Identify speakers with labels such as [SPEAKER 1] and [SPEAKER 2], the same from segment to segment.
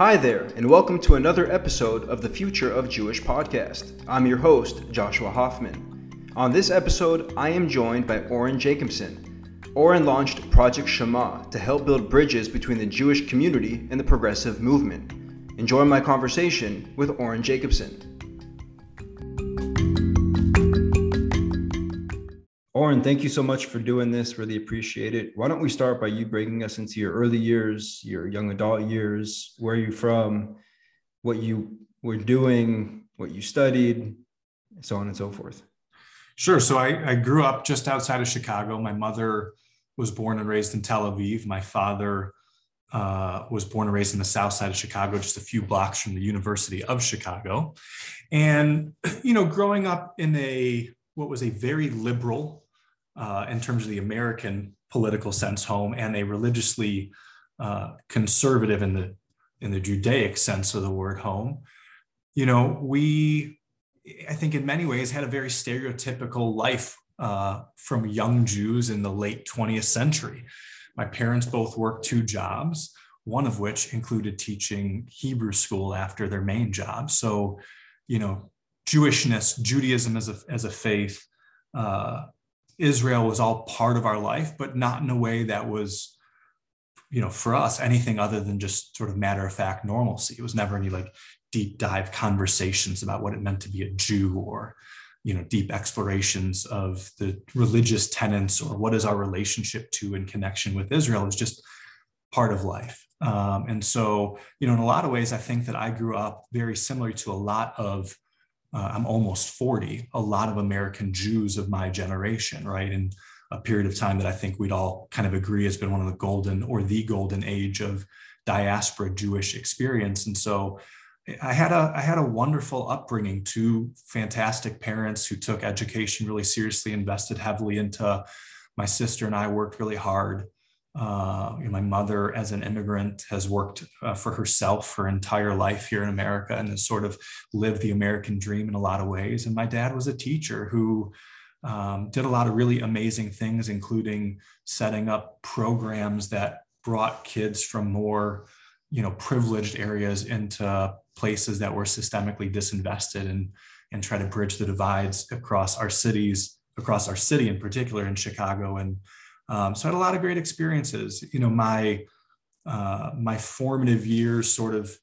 [SPEAKER 1] Hi there, and welcome to another episode of the Future of Jewish podcast. I'm your host, Joshua Hoffman. On this episode, I am joined by Oren Jacobson. Oren launched Project Shema to help build bridges between the Jewish community and the progressive movement. Enjoy my conversation with Oren Jacobson. Oren, thank you so much for doing this. Really appreciate it. Why don't we start by you bringing us into your early years, your young adult years, where are you're from, what you were doing, what you studied, so on and so forth.
[SPEAKER 2] Sure. So I, I grew up just outside of Chicago. My mother was born and raised in Tel Aviv. My father uh, was born and raised in the south side of Chicago, just a few blocks from the University of Chicago. And, you know, growing up in a what was a very liberal uh, in terms of the American political sense home and a religiously uh, conservative in the in the Judaic sense of the word home. You know, we I think in many ways had a very stereotypical life uh, from young Jews in the late 20th century. My parents both worked two jobs, one of which included teaching Hebrew school after their main job. So, you know, Jewishness, Judaism as a, as a faith, uh, Israel was all part of our life, but not in a way that was, you know, for us, anything other than just sort of matter of fact normalcy. It was never any like deep dive conversations about what it meant to be a Jew or, you know, deep explorations of the religious tenets or what is our relationship to in connection with Israel It was just part of life. Um, and so, you know, in a lot of ways, I think that I grew up very similar to a lot of uh, I'm almost 40, a lot of American Jews of my generation, right? In a period of time that I think we'd all kind of agree has been one of the golden or the golden age of diaspora Jewish experience. And so I had a I had a wonderful upbringing, two fantastic parents who took education really seriously, invested heavily into my sister and I worked really hard. Uh, you know, my mother, as an immigrant, has worked uh, for herself her entire life here in America and has sort of lived the American dream in a lot of ways. And my dad was a teacher who um, did a lot of really amazing things, including setting up programs that brought kids from more, you know, privileged areas into places that were systemically disinvested and and try to bridge the divides across our cities, across our city in particular in Chicago and um, so I had a lot of great experiences. You know, my uh, my formative years, sort of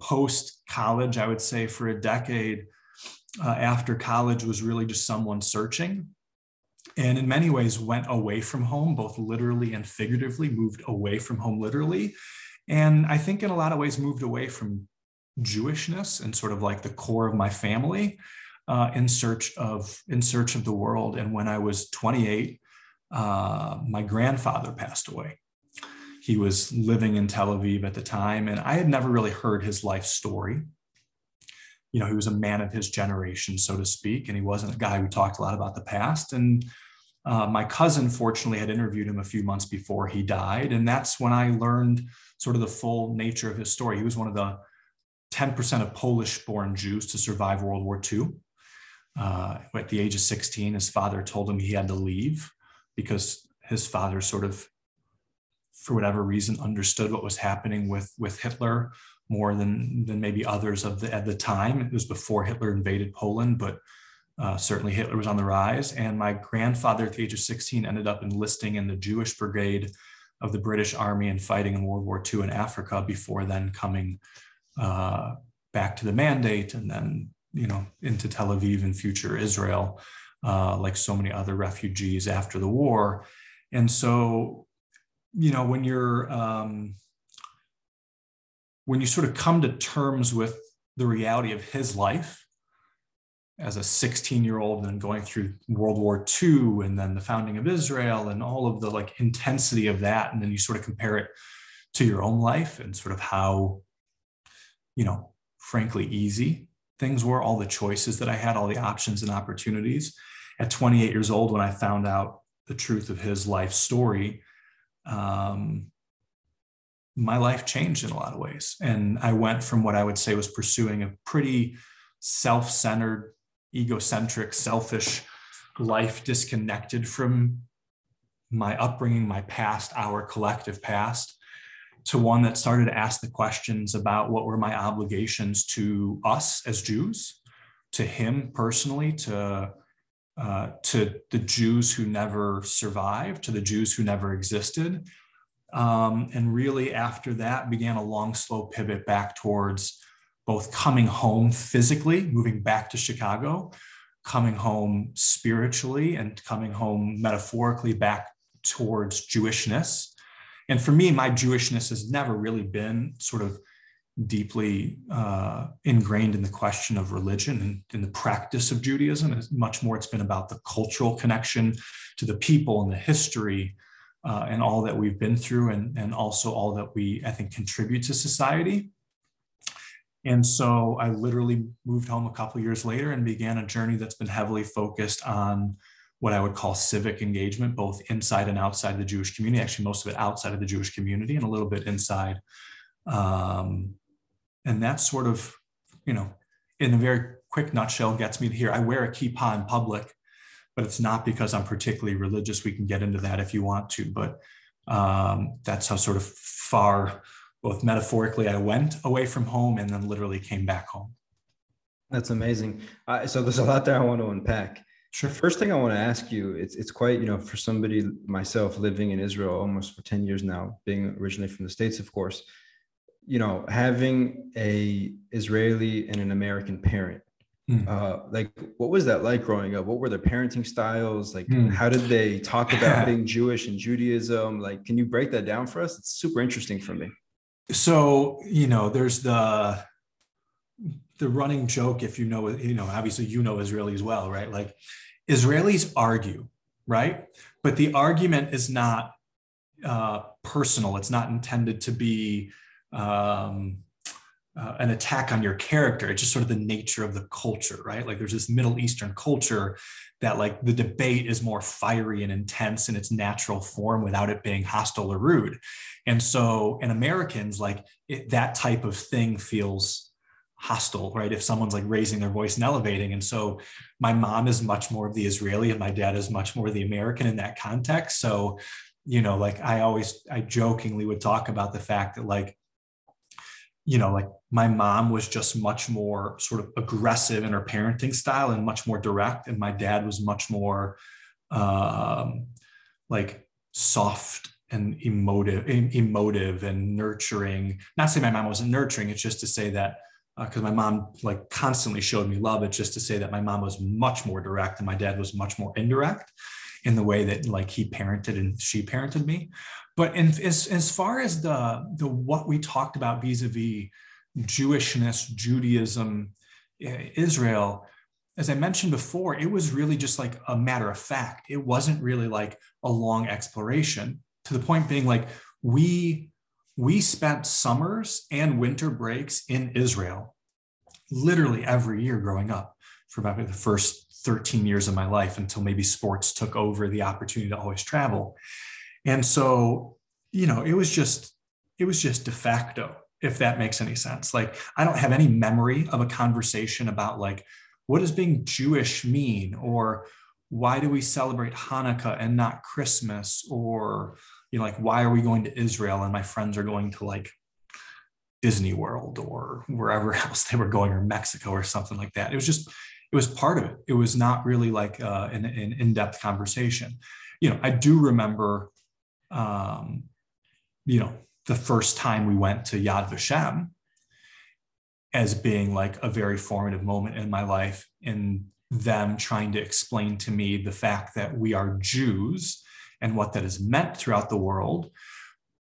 [SPEAKER 2] post college, I would say for a decade uh, after college, was really just someone searching, and in many ways went away from home, both literally and figuratively, moved away from home literally, and I think in a lot of ways moved away from Jewishness and sort of like the core of my family. Uh, in search of in search of the world and when i was 28 uh, my grandfather passed away. He was living in Tel Aviv at the time, and I had never really heard his life story. You know, he was a man of his generation, so to speak, and he wasn't a guy who talked a lot about the past. And uh, my cousin, fortunately, had interviewed him a few months before he died. And that's when I learned sort of the full nature of his story. He was one of the 10% of Polish born Jews to survive World War II. Uh, at the age of 16, his father told him he had to leave because his father sort of for whatever reason understood what was happening with with Hitler more than than maybe others of the at the time. It was before Hitler invaded Poland but uh, certainly Hitler was on the rise. And my grandfather at the age of 16 ended up enlisting in the Jewish brigade of the British army and fighting in World War II in Africa before then coming uh, back to the mandate and then you know into Tel Aviv and future Israel uh, like so many other refugees after the war. And so, you know, when you're um, when you sort of come to terms with the reality of his life as a 16 year old and going through World War II and then the founding of Israel and all of the like intensity of that, and then you sort of compare it to your own life and sort of how, you know, frankly easy things were, all the choices that I had, all the options and opportunities at 28 years old, when I found out the truth of his life story, um, my life changed in a lot of ways. And I went from what I would say was pursuing a pretty self centered, egocentric, selfish life, disconnected from my upbringing, my past, our collective past, to one that started to ask the questions about what were my obligations to us as Jews, to him personally, to uh, to the Jews who never survived, to the Jews who never existed. Um, and really, after that, began a long, slow pivot back towards both coming home physically, moving back to Chicago, coming home spiritually, and coming home metaphorically back towards Jewishness. And for me, my Jewishness has never really been sort of deeply uh, ingrained in the question of religion and in the practice of Judaism. It's much more, it's been about the cultural connection to the people and the history uh, and all that we've been through, and, and also all that we, I think, contribute to society. And so I literally moved home a couple years later and began a journey that's been heavily focused on what I would call civic engagement, both inside and outside the Jewish community, actually, most of it outside of the Jewish community and a little bit inside. Um, and that sort of, you know, in a very quick nutshell, gets me to here. I wear a kippah in public, but it's not because I'm particularly religious. We can get into that if you want to, but um, that's how sort of far, both metaphorically, I went away from home and then literally came back home.
[SPEAKER 1] That's amazing. Uh, so there's a lot there I want to unpack.
[SPEAKER 2] Sure.
[SPEAKER 1] First thing I want to ask you, it's it's quite, you know, for somebody myself living in Israel almost for 10 years now, being originally from the States, of course, you know, having a Israeli and an American parent, mm. uh, like what was that like growing up? What were their parenting styles? Like, mm. how did they talk about being Jewish and Judaism? Like, can you break that down for us? It's super interesting for me.
[SPEAKER 2] So, you know, there's the the running joke, if you know, you know, obviously you know Israelis well, right? Like Israelis argue, right? But the argument is not uh, personal. It's not intended to be um, uh, an attack on your character. It's just sort of the nature of the culture, right? Like there's this Middle Eastern culture that like the debate is more fiery and intense in its natural form without it being hostile or rude. And so in Americans, like it, that type of thing feels hostile, right? If someone's like raising their voice and elevating. And so my mom is much more of the Israeli and my dad is much more the American in that context. So, you know, like I always, I jokingly would talk about the fact that like, you know, like my mom was just much more sort of aggressive in her parenting style and much more direct. And my dad was much more um, like soft and emotive, emotive and nurturing. Not to say my mom wasn't nurturing, it's just to say that because uh, my mom like constantly showed me love. It's just to say that my mom was much more direct and my dad was much more indirect in the way that like he parented and she parented me. But in, as, as far as the, the what we talked about vis-a-vis Jewishness, Judaism, Israel, as I mentioned before, it was really just like a matter of fact. It wasn't really like a long exploration to the point being like we we spent summers and winter breaks in Israel literally every year growing up for about the first 13 years of my life until maybe sports took over the opportunity to always travel. And so, you know, it was just, it was just de facto, if that makes any sense. Like, I don't have any memory of a conversation about like, what does being Jewish mean? Or why do we celebrate Hanukkah and not Christmas? Or, you know, like, why are we going to Israel and my friends are going to like Disney World or wherever else they were going, or Mexico or something like that? It was just, it was part of it. It was not really like uh, an, an in depth conversation. You know, I do remember um, you know, the first time we went to Yad Vashem as being like a very formative moment in my life in them trying to explain to me the fact that we are Jews and what that has meant throughout the world.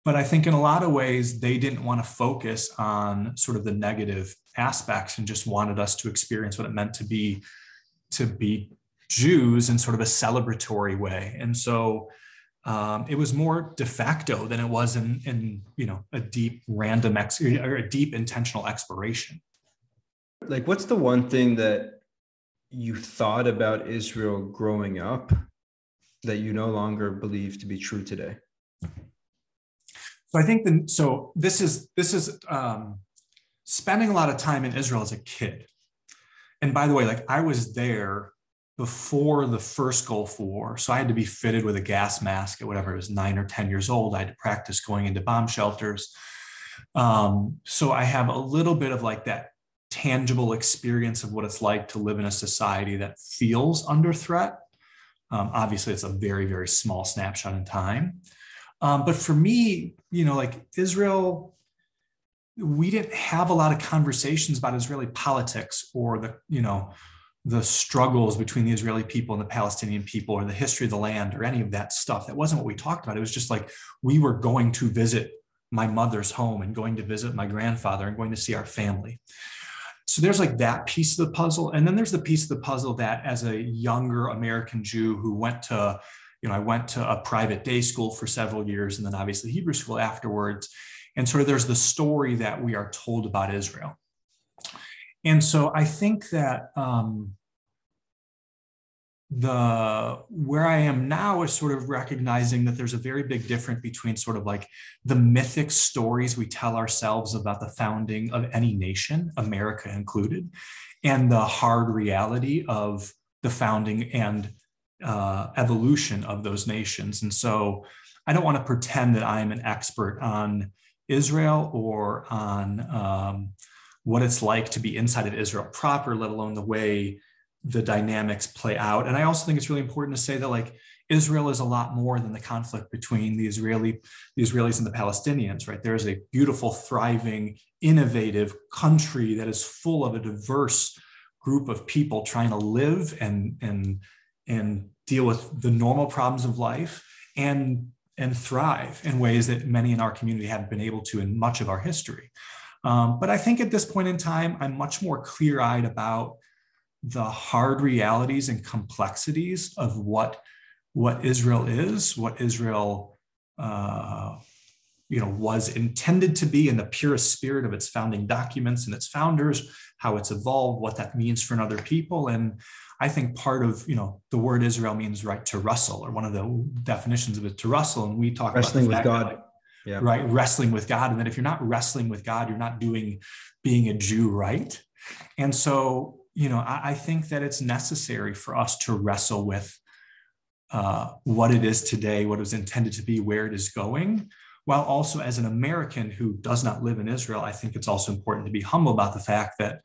[SPEAKER 2] But I think in a lot of ways, they didn't want to focus on sort of the negative aspects and just wanted us to experience what it meant to be to be Jews in sort of a celebratory way. And so um, it was more de facto than it was in, in you know a deep random ex or a deep intentional exploration.
[SPEAKER 1] Like, what's the one thing that you thought about Israel growing up that you no longer believe to be true today?
[SPEAKER 2] So I think the, so. This is this is um, spending a lot of time in Israel as a kid. And by the way, like I was there before the first Gulf War. So I had to be fitted with a gas mask at whatever it was, nine or 10 years old. I had to practice going into bomb shelters. Um, so I have a little bit of like that tangible experience of what it's like to live in a society that feels under threat. Um, obviously, it's a very, very small snapshot in time. Um, but for me, you know, like Israel, we didn't have a lot of conversations about Israeli politics or the, you know, the struggles between the Israeli people and the Palestinian people or the history of the land or any of that stuff. That wasn't what we talked about. It was just like we were going to visit my mother's home and going to visit my grandfather and going to see our family. So there's like that piece of the puzzle. And then there's the piece of the puzzle that as a younger American Jew who went to, you know, I went to a private day school for several years and then obviously Hebrew school afterwards. And sort of there's the story that we are told about Israel. And so I think that um, the where I am now is sort of recognizing that there's a very big difference between sort of like the mythic stories we tell ourselves about the founding of any nation, America included, and the hard reality of the founding and uh, evolution of those nations. And so I don't want to pretend that I'm an expert on Israel or on um, what it's like to be inside of Israel proper, let alone the way the dynamics play out. And I also think it's really important to say that like Israel is a lot more than the conflict between the Israeli, the Israelis and the Palestinians, right? There is a beautiful, thriving, innovative country that is full of a diverse group of people trying to live and and and deal with the normal problems of life and and thrive in ways that many in our community haven't been able to in much of our history. Um, but I think at this point in time, I'm much more clear eyed about the hard realities and complexities of what what Israel is, what Israel uh, you know was intended to be in the purest spirit of its founding documents and its founders, how it's evolved, what that means for another people, and I think part of you know the word Israel means right to wrestle, or one of the definitions of it to wrestle, and we talk
[SPEAKER 1] wrestling
[SPEAKER 2] about
[SPEAKER 1] with God.
[SPEAKER 2] Like, yeah. right wrestling with god and that if you're not wrestling with god you're not doing being a jew right and so you know, I, I think that it's necessary for us to wrestle with uh, what it is today, what it was intended to be, where it is going. While also, as an American who does not live in Israel, I think it's also important to be humble about the fact that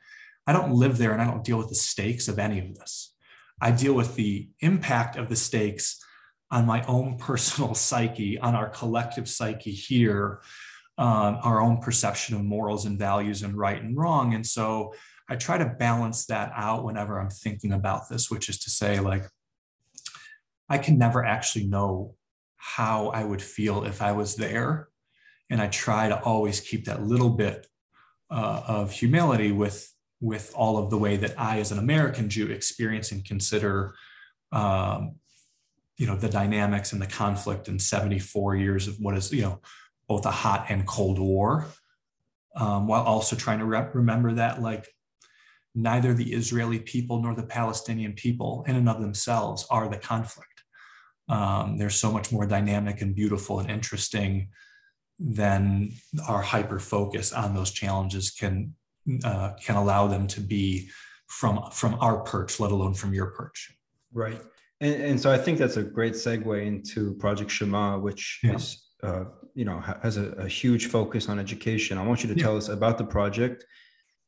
[SPEAKER 2] I don't live there and I don't deal with the stakes of any of this. I deal with the impact of the stakes on my own personal psyche, on our collective psyche here, um, our own perception of morals and values and right and wrong. And so I try to balance that out whenever I'm thinking about this, which is to say, like, I can never actually know how I would feel if I was there. And I try to always keep that little bit uh, of humility with, with all of the way that I, as an American Jew, experience and consider um, you know the dynamics and the conflict in 74 years of what is you know both a hot and cold war um, while also trying to re- remember that like neither the Israeli people nor the Palestinian people, in and of themselves, are the conflict. Um, they're so much more dynamic and beautiful and interesting than our hyper focus on those challenges can uh, can allow them to be from from our perch, let alone from your perch.
[SPEAKER 1] Right, and, and so I think that's a great segue into Project Shema, which yeah. is uh, you know has a, a, huge focus on education. I want you to yeah. tell us about the project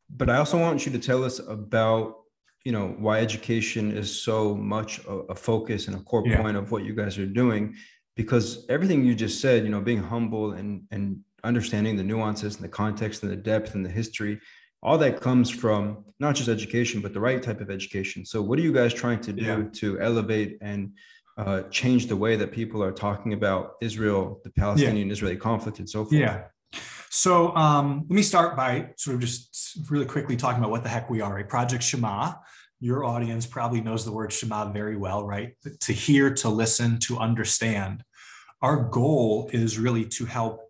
[SPEAKER 1] but I also want you to tell us about you know why education is so much a, a focus and a core yeah. point of what you guys are doing because everything you just said you know being humble and and understanding the nuances and the context and the depth and the history all that comes from not just education but the right type of education so what are you guys trying to do yeah. to elevate and uh, change the way that people are talking about israel the palestinian israeli conflict and so forth
[SPEAKER 2] yeah so um, let me start by sort of just really quickly talking about what the heck we are. A Project Shema. Your audience probably knows the word Shema very well, right? To hear, to listen, to understand. Our goal is really to help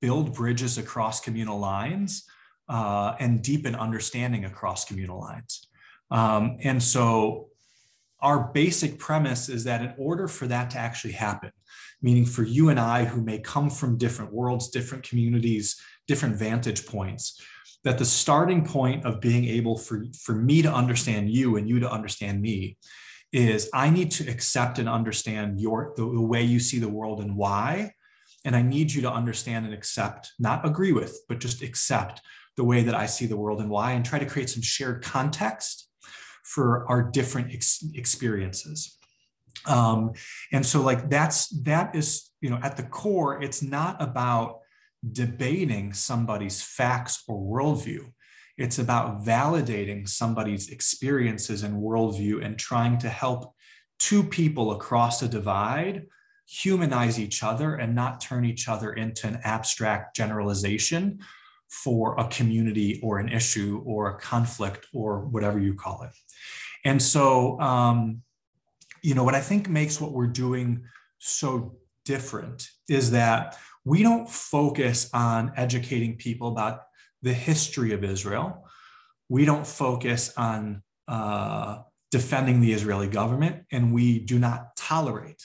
[SPEAKER 2] build bridges across communal lines uh, and deepen understanding across communal lines. Um, and so our basic premise is that in order for that to actually happen, meaning for you and I who may come from different worlds, different communities, different vantage points, that the starting point of being able for, for me to understand you and you to understand me is I need to accept and understand your the, the way you see the world and why. And I need you to understand and accept, not agree with, but just accept the way that I see the world and why, and try to create some shared context for our different ex- experiences. Um, and so, like that's that is you know at the core, it's not about debating somebody's facts or worldview. It's about validating somebody's experiences and worldview and trying to help two people across a divide humanize each other and not turn each other into an abstract generalization for a community or an issue or a conflict or whatever you call it. And so, um, you know, what I think makes what we're doing so different is that we don't focus on educating people about the history of Israel. We don't focus on uh, defending the Israeli government, and we do not tolerate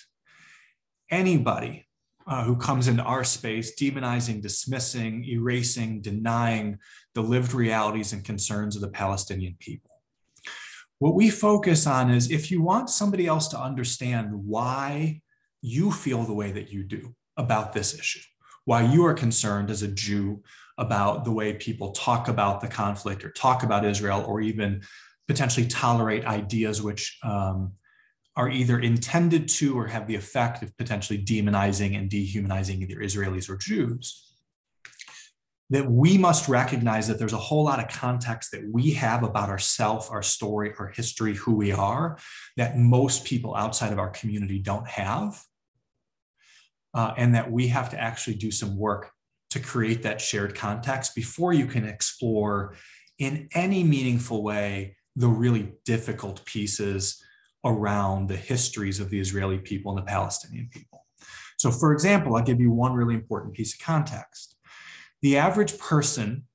[SPEAKER 2] anybody uh, who comes into our space demonizing, dismissing, erasing, denying the lived realities and concerns of the Palestinian people. What we focus on is if you want somebody else to understand why you feel the way that you do about this issue, why you are concerned as a Jew about the way people talk about the conflict or talk about Israel or even potentially tolerate ideas which um, are either intended to or have the effect of potentially demonizing and dehumanizing either Israelis or Jews. That we must recognize that there's a whole lot of context that we have about ourself, our story, our history, who we are, that most people outside of our community don't have. Uh, and that we have to actually do some work to create that shared context before you can explore in any meaningful way the really difficult pieces around the histories of the Israeli people and the Palestinian people. So, for example, I'll give you one really important piece of context. The average person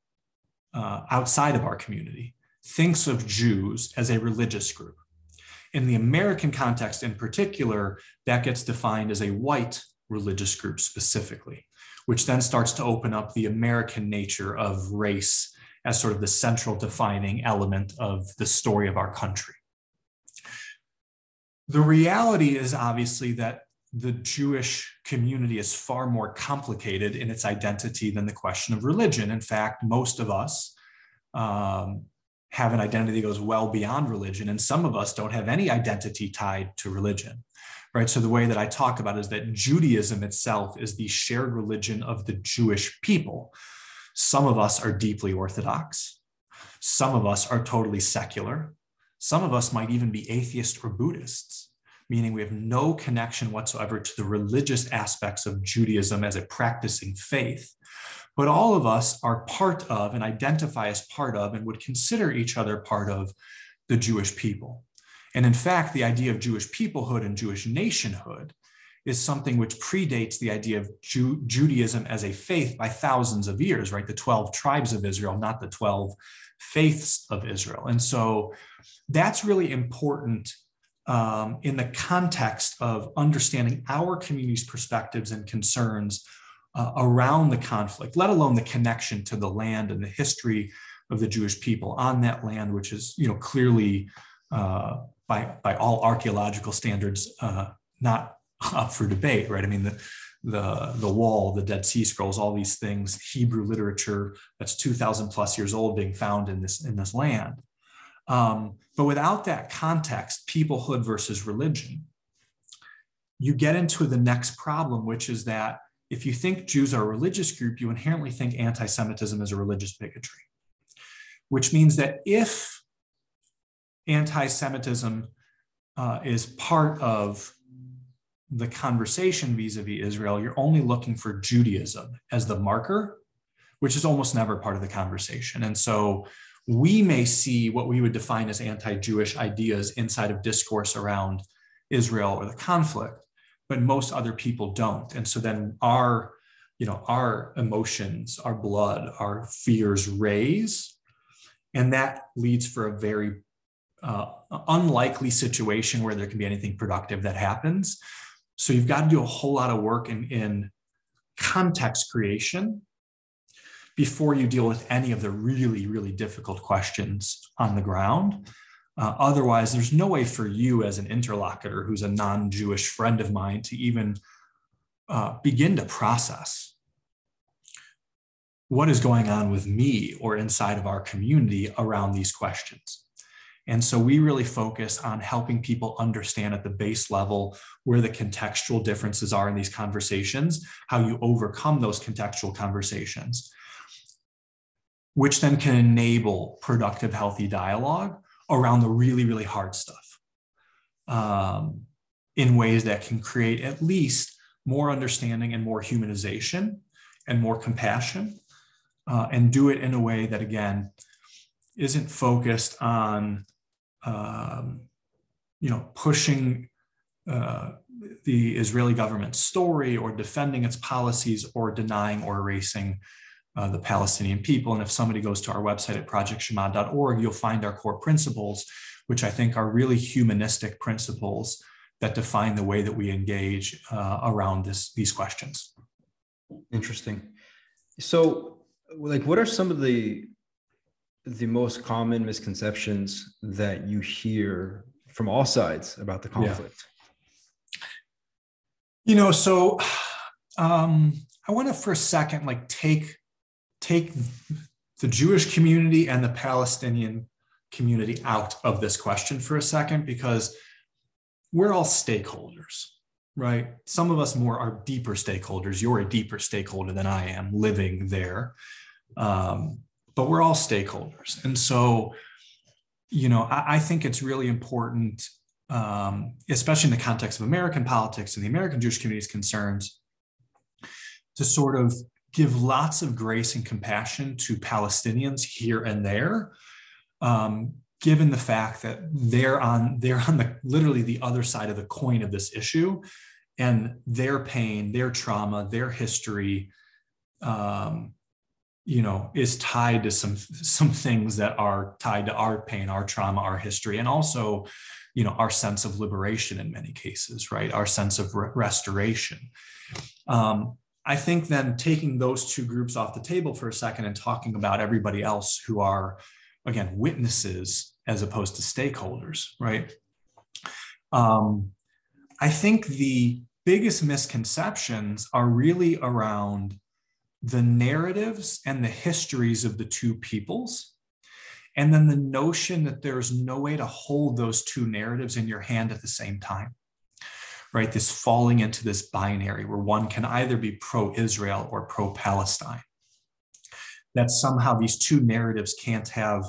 [SPEAKER 2] uh, outside of our community thinks of Jews as a religious group. In the American context, in particular, that gets defined as a white religious group specifically which then starts to open up the American nature of race as sort of the central defining element of the story of our country. The reality is obviously that the Jewish community is far more complicated in its identity than the question of religion. In fact, most of us um, have an identity that goes well beyond religion, and some of us don't have any identity tied to religion right? So the way that I talk about is that Judaism itself is the shared religion of the Jewish people. Some of us are deeply Orthodox. Some of us are totally secular. Some of us might even be atheists or Buddhists, meaning we have no connection whatsoever to the religious aspects of Judaism as a practicing faith. But all of us are part of and identify as part of and would consider each other part of the Jewish people. And in fact, the idea of Jewish peoplehood and Jewish nationhood is something which predates the idea of Ju- Judaism as a faith by thousands of years, right? The 12 tribes of Israel, not the 12 faiths of Israel. And so that's really important um, in the context of understanding our community's perspectives and concerns uh, around the conflict, let alone the connection to the land and the history of the Jewish people on that land, which is, you know, clearly uh, by by all archaeological standards uh, not up for debate, right? I mean the the the wall, the Dead Sea Scrolls, all these things, Hebrew literature that's two thousand plus years old being found in this in this land. Um, but without that context, peoplehood versus religion, you get into the next problem, which is that if you think Jews are a religious group, you inherently think anti-Semitism is a religious bigotry, which means that if anti Semitism uh, is part of the conversation vis a vis Israel, you're only looking for Judaism as the marker, which is almost never part of the conversation. And so we may see what we would define as anti Jewish ideas inside of discourse around Israel or the conflict, but most other people don't. And so then our you know our emotions our blood our fears raise and that leads for a very uh, unlikely situation where there can be anything productive that happens. So you've got to do a whole lot of work in, in context creation before you deal with any of the really, really difficult questions on the ground. Uh, otherwise, there's no way for you as an interlocutor who's a non Jewish friend of mine to even uh, begin to process what is going on with me or inside of our community around these questions. And so we really focus on helping people understand at the base level where the contextual differences are in these conversations, how you overcome those contextual conversations, which then can enable productive, healthy dialogue around the really, really hard stuff um, in ways that can create at least more understanding and more humanization and more compassion, uh, and do it in a way that, again, isn't focused on um, you know, pushing uh, the Israeli government's story or defending its policies or denying or erasing uh, the Palestinian people. And if somebody goes to our website at projectshema.org, you'll find our core principles, which I think are really humanistic principles that define the way that we engage uh, around this, these questions.
[SPEAKER 1] Interesting. So, like, what are some of the the most common misconceptions that you hear from all sides about the conflict?
[SPEAKER 2] Yeah. You know, so um, I want to for a second like take take the Jewish community and the Palestinian community out of this question for a second because we're all stakeholders, right? Some of us more are deeper stakeholders. You're a deeper stakeholder than I am living there. Um, but we're all stakeholders. And so, you know, I, I think it's really important, um, especially in the context of American politics and the American Jewish community's concerns, to sort of give lots of grace and compassion to Palestinians here and there, um, given the fact that they're on they're on the literally the other side of the coin of this issue, and their pain, their trauma, their history. Um, you know is tied to some some things that are tied to our pain our trauma our history and also you know our sense of liberation in many cases right? Our sense of re- restoration. Um, i think then taking those two groups off the table for a second and talking about everybody else who are again witnesses as opposed to stakeholders right? Um, i think the biggest misconceptions are really around the narratives and the histories of the two peoples. And then the notion that there's no way to hold those two narratives in your hand at the same time, right? This falling into this binary where one can either be pro Israel or pro Palestine. That somehow these two narratives can't have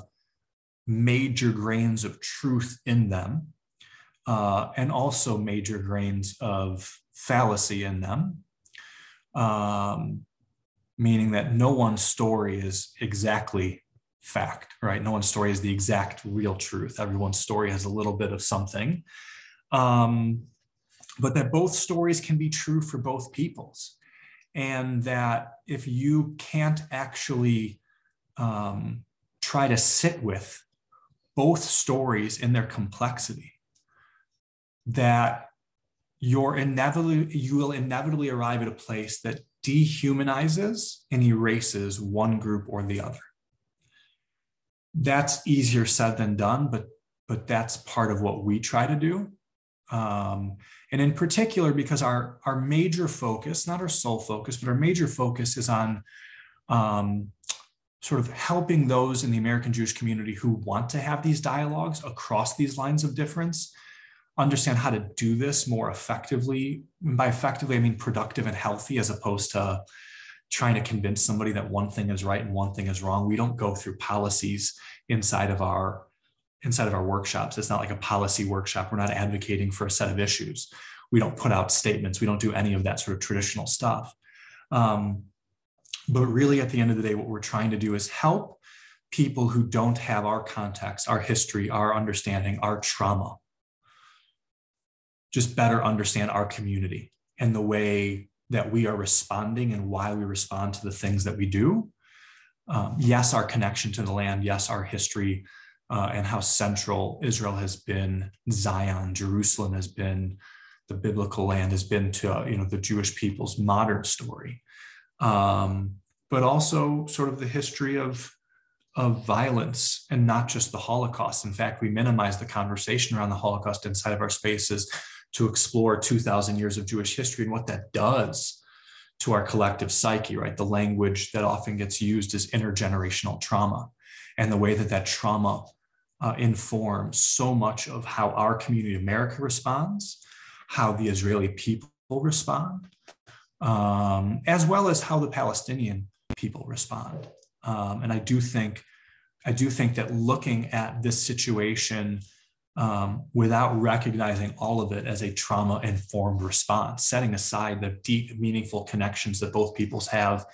[SPEAKER 2] major grains of truth in them, uh, and also major grains of fallacy in them. Um, meaning that no one's story is exactly fact, right? No one's story is the exact real truth. Everyone's story has a little bit of something. Um, but that both stories can be true for both peoples. And that if you can't actually um, try to sit with both stories in their complexity, that you're inevitably you will inevitably arrive at a place that dehumanizes and erases one group or the other. That's easier said than done, but but that's part of what we try to do. Um, and in particular, because our our major focus, not our sole focus, but our major focus is on um, sort of helping those in the American Jewish community who want to have these dialogues across these lines of difference understand how to do this more effectively. And by effectively, I mean productive and healthy, as opposed to trying to convince somebody that one thing is right and one thing is wrong. We don't go through policies inside of our inside of our workshops. It's not like a policy workshop. We're not advocating for a set of issues. We don't put out statements. We don't do any of that sort of traditional stuff. Um, but really, at the end of the day, what we're trying to do is help people who don't have our context, our history, our understanding, our trauma just better understand our community and the way that we are responding and why we respond to the things that we do. Um, yes, our connection to the land, yes, our history, uh, and how central Israel has been, Zion, Jerusalem has been, the biblical land has been to uh, you know the Jewish people's modern story, um, but also sort of the history of of violence and not just the Holocaust. In fact, we minimize the conversation around the Holocaust inside of our spaces to explore 2,000 years of Jewish history and what that does to our collective psyche, right? The language that often gets used is intergenerational trauma and the way that that trauma uh, informs so much of how our community, America, responds, how the Israeli people respond, um, as well as how the Palestinian people respond. Um, and I do think, I do think that looking at this situation um, without recognizing all of it as a trauma informed response, setting aside the deep, meaningful connections that both peoples have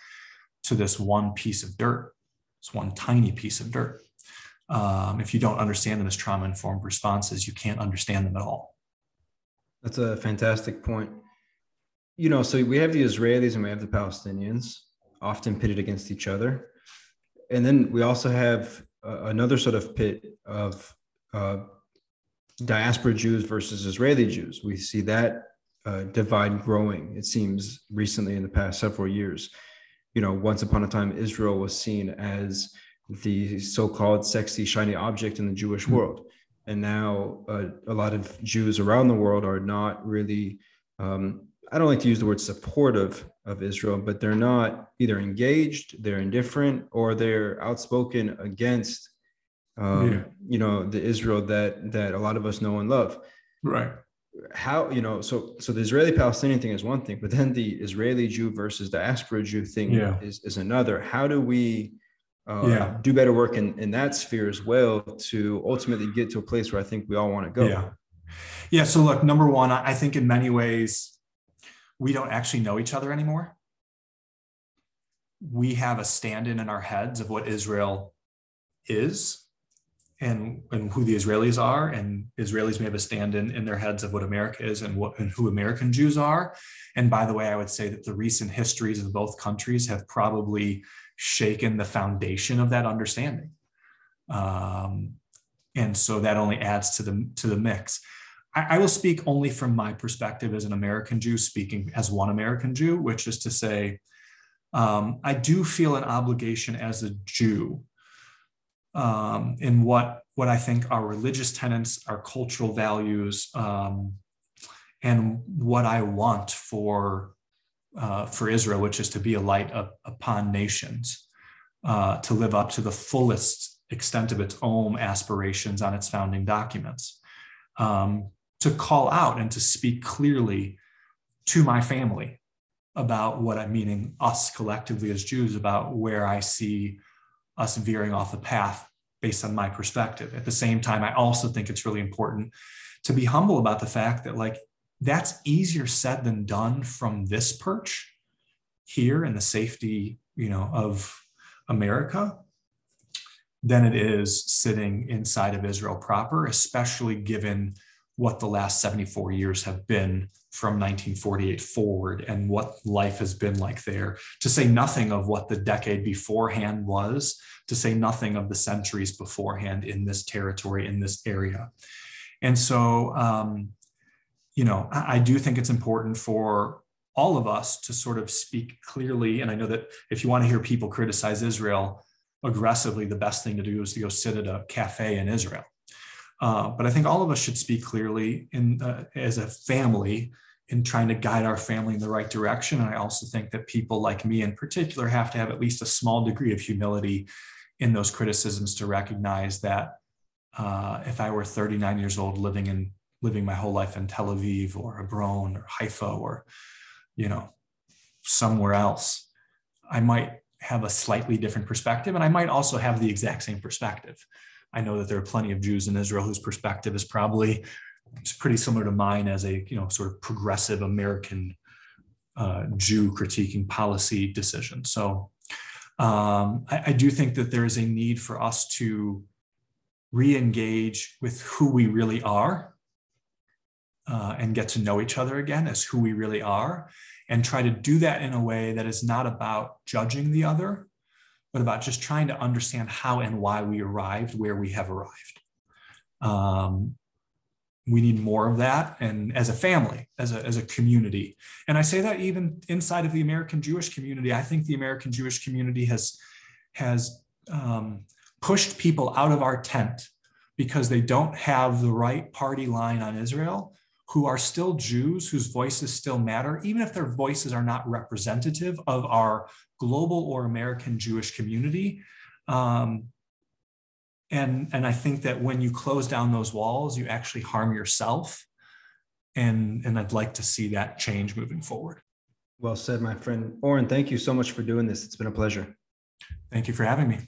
[SPEAKER 2] to this one piece of dirt, this one tiny piece of dirt. Um, if you don't understand them as trauma informed responses, you can't understand them at all.
[SPEAKER 1] That's a fantastic point. You know, so we have the Israelis and we have the Palestinians, often pitted against each other. And then we also have uh, another sort of pit of uh, diaspora Jews versus Israeli Jews. We see that uh, divide growing, it seems, recently in the past several years. You know, once upon a time, Israel was seen as the so called sexy, shiny object in the Jewish mm-hmm. world. And now uh, a lot of Jews around the world are not really, um, I don't like to use the word supportive of Israel, but they're not either engaged, they're indifferent, or they're outspoken against um, yeah. you know the israel that that a lot of us know and love.
[SPEAKER 2] Right.
[SPEAKER 1] How you know so so the israeli palestinian thing is one thing but then the israeli jew versus diaspora jew thing yeah. is is another. How do we uh, yeah. do better work in, in that sphere as well to ultimately get to a place where i think we all want to go?
[SPEAKER 2] Yeah. Yeah so look number one i think in many ways we don't actually know each other anymore. We have a stand-in in our heads of what israel is and and who the Israelis are, and Israelis may have a stand in, in their heads of what America is and what and who American Jews are. And by the way, I would say that the recent histories of both countries have probably shaken the foundation of that understanding. Um, and so that only adds to the to the mix. I, I will speak only from my perspective as an American Jew, speaking as one American Jew, which is to say, um, I do feel an obligation as a Jew um, in what what I think are religious tenets, our cultural values, um, and what I want for uh, for Israel, which is to be a light up, upon nations, uh, to live up to the fullest extent of its own aspirations on its founding documents, um, to call out and to speak clearly to my family about what I'm meaning us collectively as Jews about where I see us veering off the path based on my perspective. At the same time, I also think it's really important to be humble about the fact that, like, that's easier said than done from this perch here in the safety, you know, of America than it is sitting inside of Israel proper, especially given what the last 74 years have been from 1948 forward and what life has been like there, to say nothing of what the decade beforehand was, to say nothing of the centuries beforehand in this territory, in this area. And so, um, you know, I, I do think it's important for all of us to sort of speak clearly. And I know that if you want to hear people criticize Israel aggressively, the best thing to do is to go sit at a cafe in Israel uh, but I think all of us should speak clearly in uh, as a family in trying to guide our family in the right direction. And I also think that people like me in particular have to have at least a small degree of humility in those criticisms to recognize that uh, if I were 39 years old living in living my whole life in Tel Aviv or Hebron or Haifa or you know somewhere else, I might have a slightly different perspective, and I might also have the exact same perspective. I know that there are plenty of Jews in Israel whose perspective is probably pretty similar to mine as a you know sort of progressive American uh, Jew critiquing policy decisions. So um, I, I, do think that there is a need for us to re-engage with who we really are uh, and get to know each other again as who we really are and try to do that in a way that is not about judging the other but about just trying to understand how and why we arrived where we have arrived. Um, we need more of that and as a family as a, as a community and i say that even inside of the american jewish community i think the american jewish community has has um, pushed people out of our tent because they don't have the right party line on Israel, who are still Jews, whose voices still matter, even if their voices are not representative of our global or American Jewish community. Um, and, and I think that when you close down those walls, you actually harm yourself. And, and I'd like to see that change moving forward.
[SPEAKER 1] Well said, my friend. Oren, thank you so much for doing this. It's been a pleasure.
[SPEAKER 2] Thank you for having me.